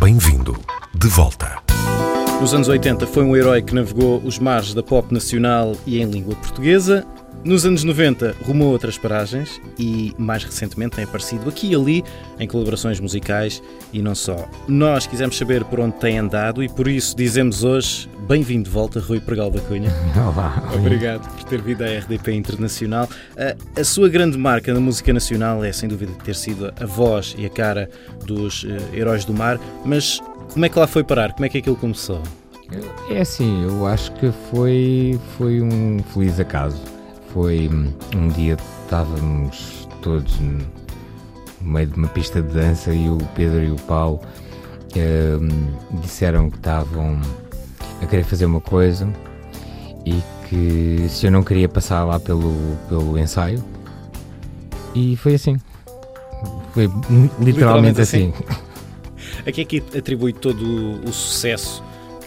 Bem-vindo de volta. Nos anos 80 foi um herói que navegou os mares da pop nacional e em língua portuguesa. Nos anos 90 rumou outras paragens e mais recentemente tem aparecido aqui e ali em colaborações musicais e não só. Nós quisemos saber por onde tem andado e por isso dizemos hoje bem-vindo de volta Rui Pregal da Cunha. Olá. Obrigado por ter vindo à RDP Internacional. A, a, sua grande marca na música nacional é sem dúvida ter sido a voz e a cara dos uh, Heróis do Mar, mas como é que lá foi parar? Como é que aquilo começou? É assim, eu acho que foi, foi um feliz acaso foi um dia estávamos todos no meio de uma pista de dança e o Pedro e o Paulo uh, disseram que estavam a querer fazer uma coisa e que se eu não queria passar lá pelo, pelo ensaio e foi assim foi literalmente, literalmente assim. assim. A que é que atribui todo o sucesso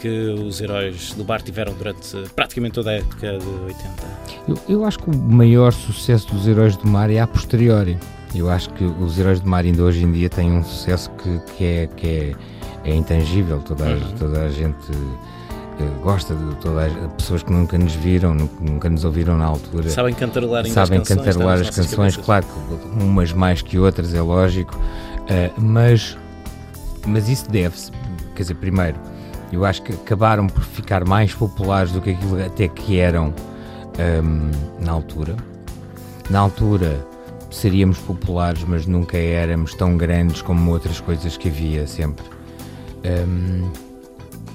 que os heróis do bar tiveram durante praticamente toda a época de 80? Eu, eu acho que o maior sucesso dos heróis do mar é a posteriori. Eu acho que os heróis do mar ainda hoje em dia têm um sucesso que, que, é, que é, é intangível. Toda, uhum. toda a gente eh, gosta de todas as pessoas que nunca nos viram, nunca nos ouviram na altura. Sabem cantarolar Sabem as canções, cantarolar as canções, claro, umas mais que outras, é lógico, uh, mas, mas isso deve-se, quer dizer, primeiro, eu acho que acabaram por ficar mais populares do que aquilo até que eram um, na altura. Na altura seríamos populares, mas nunca éramos tão grandes como outras coisas que havia sempre. Um,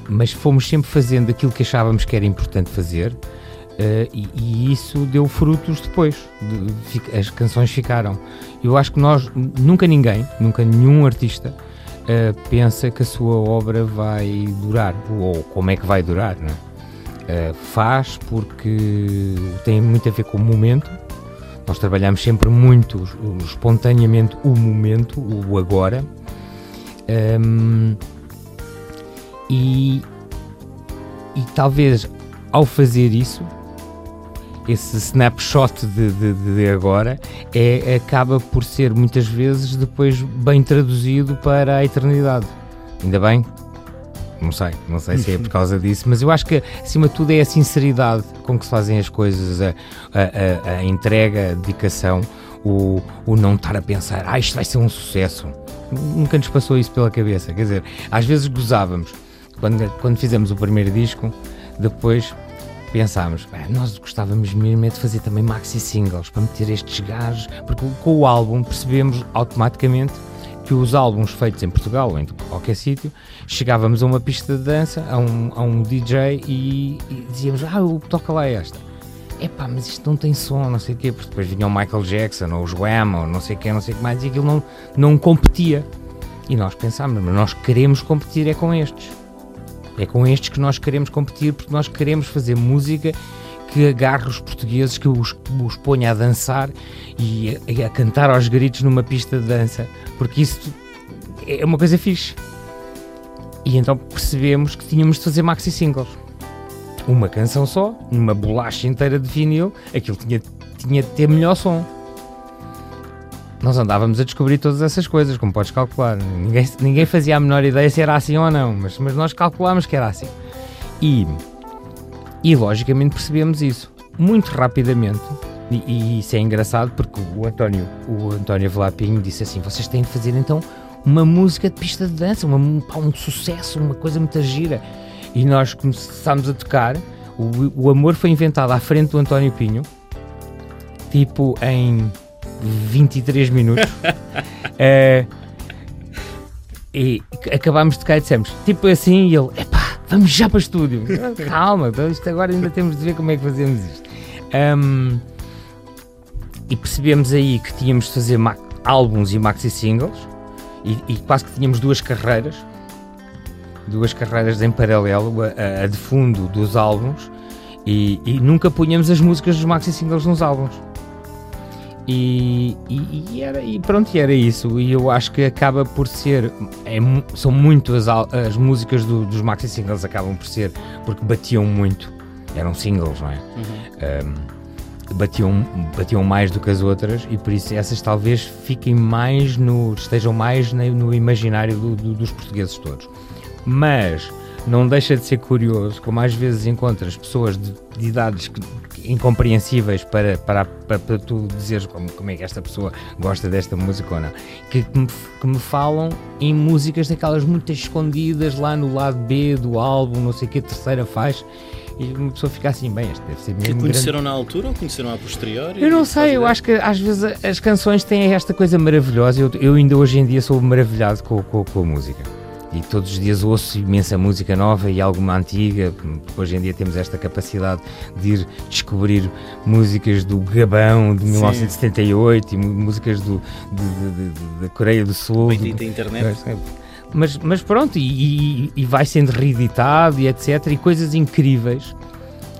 mas fomos sempre fazendo aquilo que achávamos que era importante fazer. Uh, e, e, isso deu frutos depois. De, de, as canções ficaram. Eu acho que nós, nunca ninguém, nunca nenhum artista uh, pensa que a sua obra vai durar, ou como é que vai durar, não é? Uh, faz porque tem muito a ver com o momento. Nós trabalhamos sempre muito, espontaneamente, o momento, o agora. Um, e, e talvez ao fazer isso, esse snapshot de, de, de, agora é, acaba por ser muitas vezes depois bem traduzido para a eternidade. Ainda bem? Não sei, não sei se é por causa disso, mas eu acho que acima de tudo é a sinceridade com que se fazem as coisas, a, a, a, a entrega, a dedicação, o, o não estar a pensar, ah, isto vai ser um sucesso. Nunca nos passou isso pela cabeça. Quer dizer, às vezes gozávamos quando, quando fizemos o primeiro disco, depois pensámos, nós gostávamos mesmo é de fazer também maxi singles para meter estes gajos, porque com o álbum percebemos automaticamente que os álbuns feitos em Portugal ou em qualquer sítio, chegávamos a uma pista de dança, a um, a um DJ e, e dizíamos, ah, toca lá esta. Epá, mas isto não tem som, não sei o quê, porque depois vinha o Michael Jackson ou os Wham ou não sei o quê, não sei o que mais, e aquilo não, não competia. E nós pensámos, mas nós queremos competir é com estes. É com estes que nós queremos competir porque nós queremos fazer música que agarre os portugueses, que os, os ponha a dançar e a, a, cantar aos gritos numa pista de dança, porque isso é uma coisa fixe. E então percebemos que tínhamos de fazer maxi singles. Uma canção só, numa bolacha inteira de vinil, aquilo tinha, tinha de ter melhor som nós andávamos a descobrir todas essas coisas, como podes calcular. Ninguém, ninguém fazia a menor ideia se era assim ou não, mas, mas nós calculámos que era assim. E, e logicamente percebemos isso muito rapidamente. E, e isso é engraçado porque o António, o António Velapinho disse assim: vocês têm de fazer então uma música de pista de dança, uma, um sucesso, uma coisa muito gira. E nós começámos a tocar. O, o amor foi inventado à frente do António Pinho, tipo em 23 minutos. uh, e acabámos de tocar e dissemos, tipo assim, e ele, epá, vamos já para o estúdio. Calma, então isto agora ainda temos de ver como é que fazemos isto. Um, e percebemos aí que tínhamos de fazer álbuns e maxi singles e, e, quase que tínhamos duas carreiras, duas carreiras em paralelo, a, a de fundo dos álbuns e, e nunca punhamos as músicas dos maxi singles nos álbuns. E, e, e, era, e pronto, e era isso. E eu acho que acaba por ser. É, são muito as, as músicas do, dos maxi singles acabam por ser porque batiam muito. Eram singles, não é? Uhum. Um, batiam, batiam mais do que as outras e por isso essas talvez fiquem mais no, estejam mais no imaginário do, do, dos portugueses todos. Mas não deixa de ser curioso como às vezes encontras pessoas de, de idades que, incompreensíveis para, para, para, para, tu dizeres como, como é que esta pessoa gosta desta música ou não, que, que, me, que me falam em músicas daquelas muito escondidas lá no lado B do álbum, não sei o que, terceira faixa. E uma pessoa fica assim, bem, este deve ser mesmo. Que conheceram grande. na altura ou conheceram a posteriori? Eu não sei, eu acho que às vezes as canções têm esta coisa maravilhosa. Eu, eu ainda hoje em dia sou maravilhado com, com, com a música e todos os dias ouço imensa música nova e alguma antiga. Hoje em dia temos esta capacidade de ir descobrir músicas do Gabão de 1978 Sim. e músicas do, da Coreia do Sul. Bendita do, internet. Mas, mas pronto, e, e, e vai sendo reeditado e etc. E coisas incríveis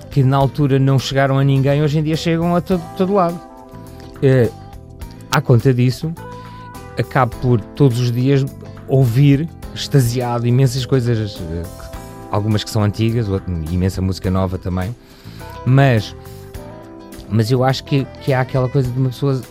que na altura não chegaram a ninguém, hoje em dia chegam a todo, todo lado. Uh, à conta disso, acabo por todos os dias ouvir extasiado, imensas coisas, eh, algumas que são antigas, imensa música nova também, mas, mas eu acho que, que há aquela coisa de uma pessoa.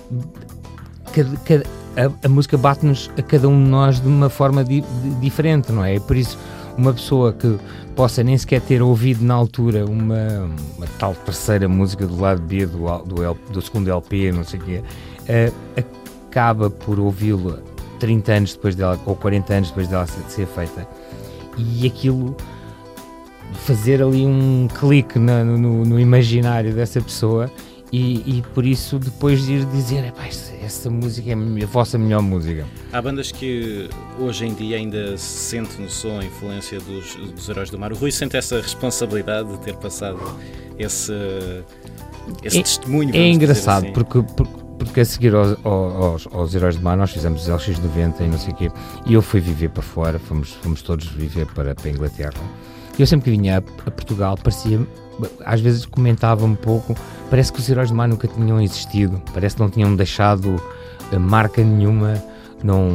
Cada, cada, a, a, música bate-nos a cada um de nós de uma forma di, de, diferente, não é? Por isso, uma pessoa que possa nem sequer ter ouvido na altura uma, uma tal terceira música do lado B do, do, do segundo LP, não sei o quê, uh, acaba por ouvi-la 30 anos depois dela, ou 40 anos depois dela ser feita. E aquilo fazer ali um clique no, no, no imaginário dessa pessoa e, e, por isso depois de ir dizer essa música é a vossa melhor música. Há bandas que hoje em dia ainda se sente no som a influência dos, dos Heróis do Mar. O Rui sente essa responsabilidade de ter passado esse, esse é, testemunho. É engraçado assim. porque, porque porque a seguir aos, aos, aos Heróis do Mar nós fizemos os LX90 e não sei o quê, e eu fui viver para fora, fomos, fomos todos viver para, para a Inglaterra. Eu sempre que vinha a, a Portugal parecia, às vezes comentava um pouco, parece que os Heróis do Mar nunca tinham existido, parece que não tinham deixado eh, marca nenhuma, não,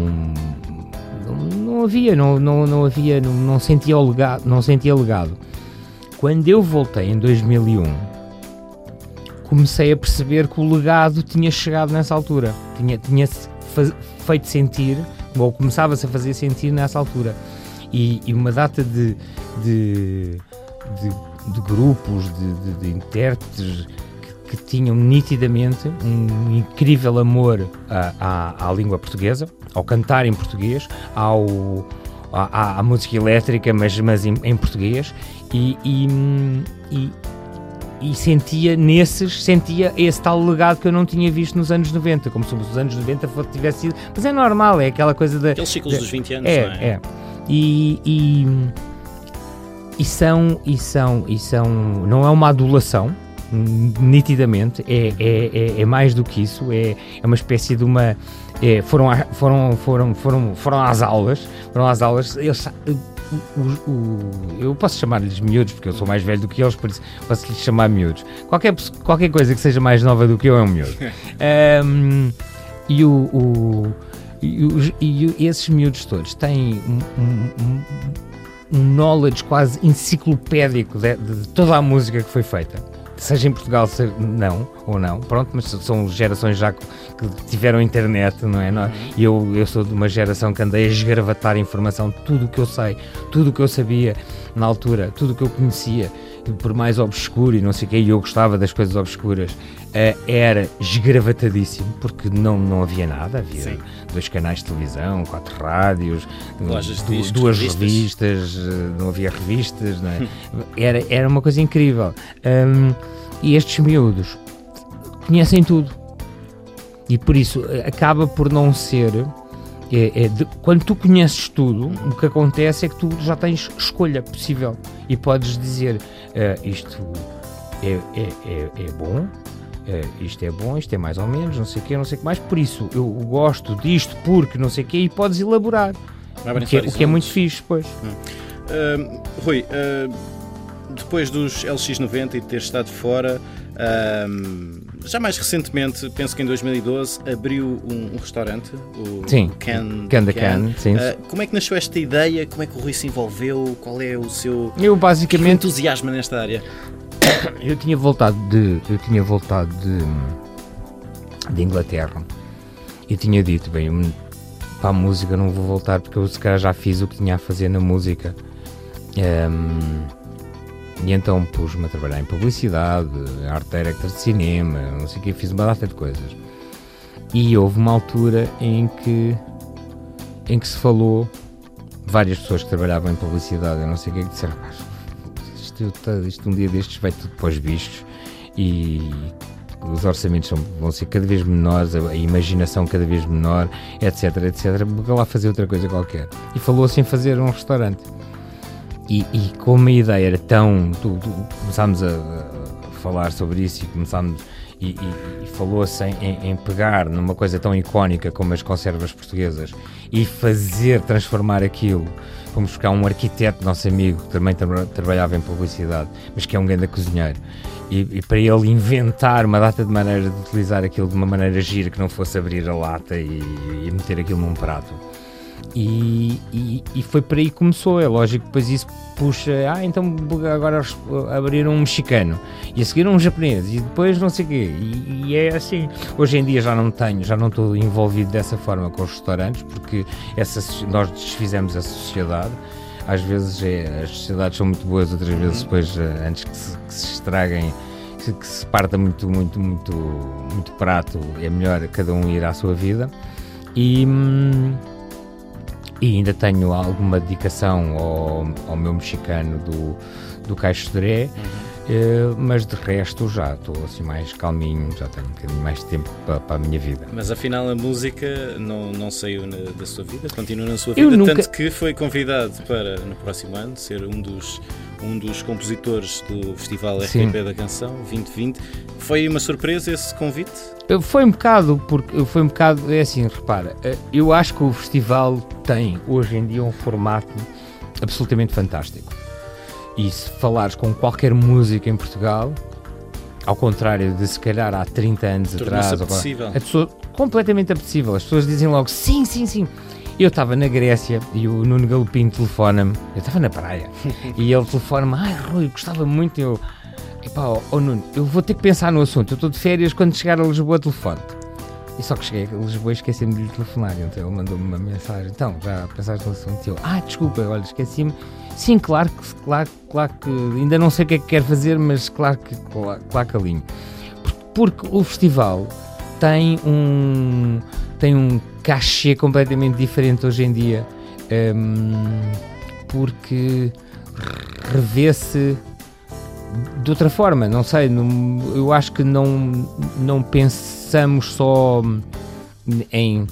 não, não havia, não, não, não havia, não, não sentia o legado, não sentia legado. Quando eu voltei em 2001 comecei a perceber que o legado tinha chegado nessa altura, tinha, tinha feito sentir, ou começava-se a fazer sentir nessa altura. E, e uma data de, de, de, de grupos, de, de intérpretes que, que, tinham nitidamente um incrível amor à, à, à, língua portuguesa, ao cantar em português, ao, à, música elétrica, mas, mas em, em português, e, e, e e sentia nesses, sentia esse tal legado que eu não tinha visto nos anos 90, como se os anos 90 tivesse sido. Mas é normal, é aquela coisa da. Aqueles ciclos de, dos 20 anos, é, não é? É. E, e, e, são, e são, e são. Não é uma adulação, nitidamente, é, é, é, é mais do que isso, é, é uma espécie de uma. É, foram, foram, foram, foram, foram às aulas, foram às aulas, eles o, o, eu posso chamar-lhes miúdos, porque eu sou mais velho do que eles, por isso posso-lhes chamar miúdos. Qualquer, qualquer coisa que seja mais nova do que eu é um miúdo. um, e, o, o e, e, esses miúdos todos têm um, um, um knowledge quase enciclopédico de, de toda a música que foi feita seja em Portugal, seja, não, ou não, pronto, mas são gerações já que, tiveram internet, não é? Não, e eu, eu sou de uma geração que andei a esgravatar informação, tudo o que eu sei, tudo o que eu sabia na altura, tudo o que eu conhecia, por mais obscuro e não sei o que, e eu gostava das coisas obscuras, uh, era esgravatadíssimo, porque não, não havia nada, havia Sim. dois canais de televisão, quatro rádios, discos, duas revistas, revistas eh, não havia revistas, não é? era, era uma coisa incrível. Um, e estes miúdos conhecem tudo. E por isso eh, acaba por não ser. É, é de, quando tu conheces tudo, o que acontece é que tu já tens escolha possível e podes dizer uh, isto é, é, é, é bom, uh, isto é bom, isto é mais ou menos, não sei o quê, não sei o que mais. Por isso eu gosto disto porque não sei o quê e podes elaborar. O que, é, o que é muito fixe, pois. Hum. Uh, Rui, depois dos LX90 e de ter estado fora, um, já mais recentemente, penso que em 2012, abriu um, um restaurante, o sim, Can, Can, the Can. sim. Uh, como é que nasceu esta ideia? Como é que o Rui se envolveu? Qual é o seu Eu, basicamente, entusiasmo nesta área? eu tinha voltado de. Eu tinha voltado de. de Inglaterra. E tinha dito, bem, para a música não vou voltar porque eu se calhar já fiz o que tinha a fazer na música. Um, e então pus-me a trabalhar em publicidade, arte director de cinema, não sei o que, fiz uma data de coisas. E houve uma altura em que, em que se falou, várias pessoas que trabalhavam em publicidade, eu não sei o que, que disseram, isto, isto um dia destes vai tudo para os bichos e os orçamentos vão ser cada vez menores, a, a, imaginação cada vez menor, etc, etc, vou lá fazer outra coisa qualquer. E falou-se em fazer um restaurante. E, e como a ideia era tão. Tu, tu, começámos a, a, falar sobre isso e começámos. E, e, e falou-se em, em, pegar numa coisa tão icónica como as conservas portuguesas e fazer transformar aquilo. Fomos buscar um arquiteto, nosso amigo, que também tra trabalhava em publicidade, mas que é um grande cozinheiro. E, e, para ele inventar uma data de maneira de utilizar aquilo de uma maneira gira que não fosse abrir a lata e, e meter aquilo num prato. E, e, e, foi por aí que começou. É lógico que depois isso puxa. Ah, então agora abriram um mexicano e a seguir um japonês e depois não sei o quê. E, e, é assim. Hoje em dia já não tenho, já não estou envolvido dessa forma com os restaurantes porque essa, nós desfizemos a sociedade. Às vezes é, as sociedades são muito boas, outras vezes depois, eh, antes que se, que se estraguem, que, que se parta muito, muito, muito, muito prato, é melhor cada um ir à sua vida. E. Hum, e ainda tenho alguma dedicação ao, ao meu mexicano do, do Caixo Dré, uhum. Uh, mas de resto já estou assim mais calminho, já tenho um bocadinho mais de tempo para, para a minha vida. Mas afinal a música não, não saiu na, da sua vida, continua na sua vida, nunca... tanto que foi convidado para no próximo ano ser um dos um dos compositores do Festival RTP Sim. da Canção 2020. Foi uma surpresa esse convite? Foi um bocado, porque foi um bocado, é assim, repara, eh, eu acho que o festival tem hoje em dia um formato absolutamente fantástico. E se falares com qualquer música em Portugal, ao contrário de se calhar há 30 anos atrás, apetecível. a pessoa, completamente apetecível. As pessoas dizem logo sim, sim, sim. Eu estava na Grécia e o Nuno Galopim telefona-me. Eu estava na praia e ele telefona-me. Ai, Rui, gostava muito. Eu, epá, oh, oh Nuno, eu vou ter que pensar no assunto. Eu estou de férias quando chegar a Lisboa, telefone. E só que cheguei a Lisboa e esqueci-me de lhe telefonar. Então ele mandou-me uma mensagem. Então, já pensaste no assunto? Eu, ah, desculpa, olha, esqueci-me. Sim, claro que, claro, claro que ainda não sei o que é que quero fazer, mas claro que, claro, claro que alinho. Porque, o festival tem um, tem um cachê completamente diferente hoje em dia, um, porque revê-se de outra forma, não sei, não, eu acho que não, não pensamos só em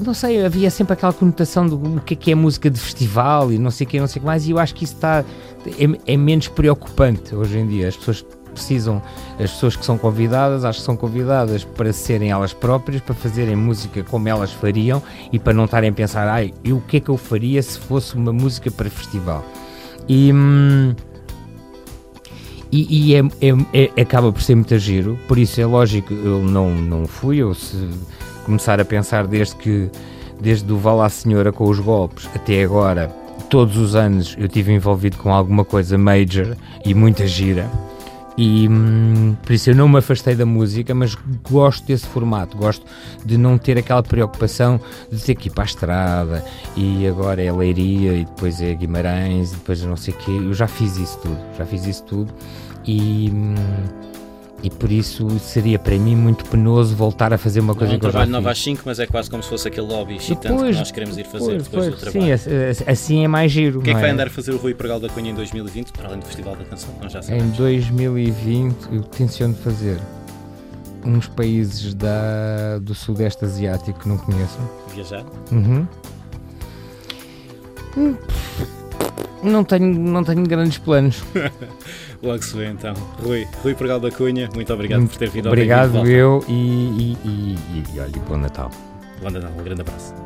não sei, havia sempre aquela conotação do o que é, que é música de festival e não sei o que, não sei o que mais, e eu acho que isso está é, é menos preocupante hoje em dia. As pessoas precisam, as pessoas que são convidadas, acho que são convidadas para serem elas próprias, para fazerem música como elas fariam e para não estarem a pensar, ai, e o que é que eu faria se fosse uma música para festival? E. Hum, e, e é, é, é, acaba por ser muito giro, por isso é lógico, eu não, não fui, eu se começar a pensar desde que, desde o Vá Senhora com os golpes até agora, todos os anos eu tive envolvido com alguma coisa major e muita gira. E hum, por isso eu não me afastei da música, mas gosto desse formato, gosto de não ter aquela preocupação de ter que ir para a estrada e agora é Leiria e depois é Guimarães e depois não sei o quê. Eu já fiz isso tudo, já fiz isso tudo e. Hum, e por isso seria para mim muito penoso voltar a fazer uma coisa não, que eu já fiz. trabalho 9 às 5, mas é quase como se fosse aquele lobby excitante depois, que nós queremos ir fazer depois, depois do trabalho. Sim, assim é mais giro. O que é que vai é? andar a fazer o Rui Pregal da Cunha em 2020, para além do Festival da Canção? Nós já sabemos. Em 2020 eu tenciono fazer uns países da, do Sudeste Asiático que não conheço. Viajar? Uhum. Hum, não tenho, não tenho grandes planos. Logo se vê então. Rui, Rui Pregal da Cunha, muito obrigado muito por ter vindo Obrigado eu e, e, e, e, e olha, bom Natal. Bom Natal, um grande abraço.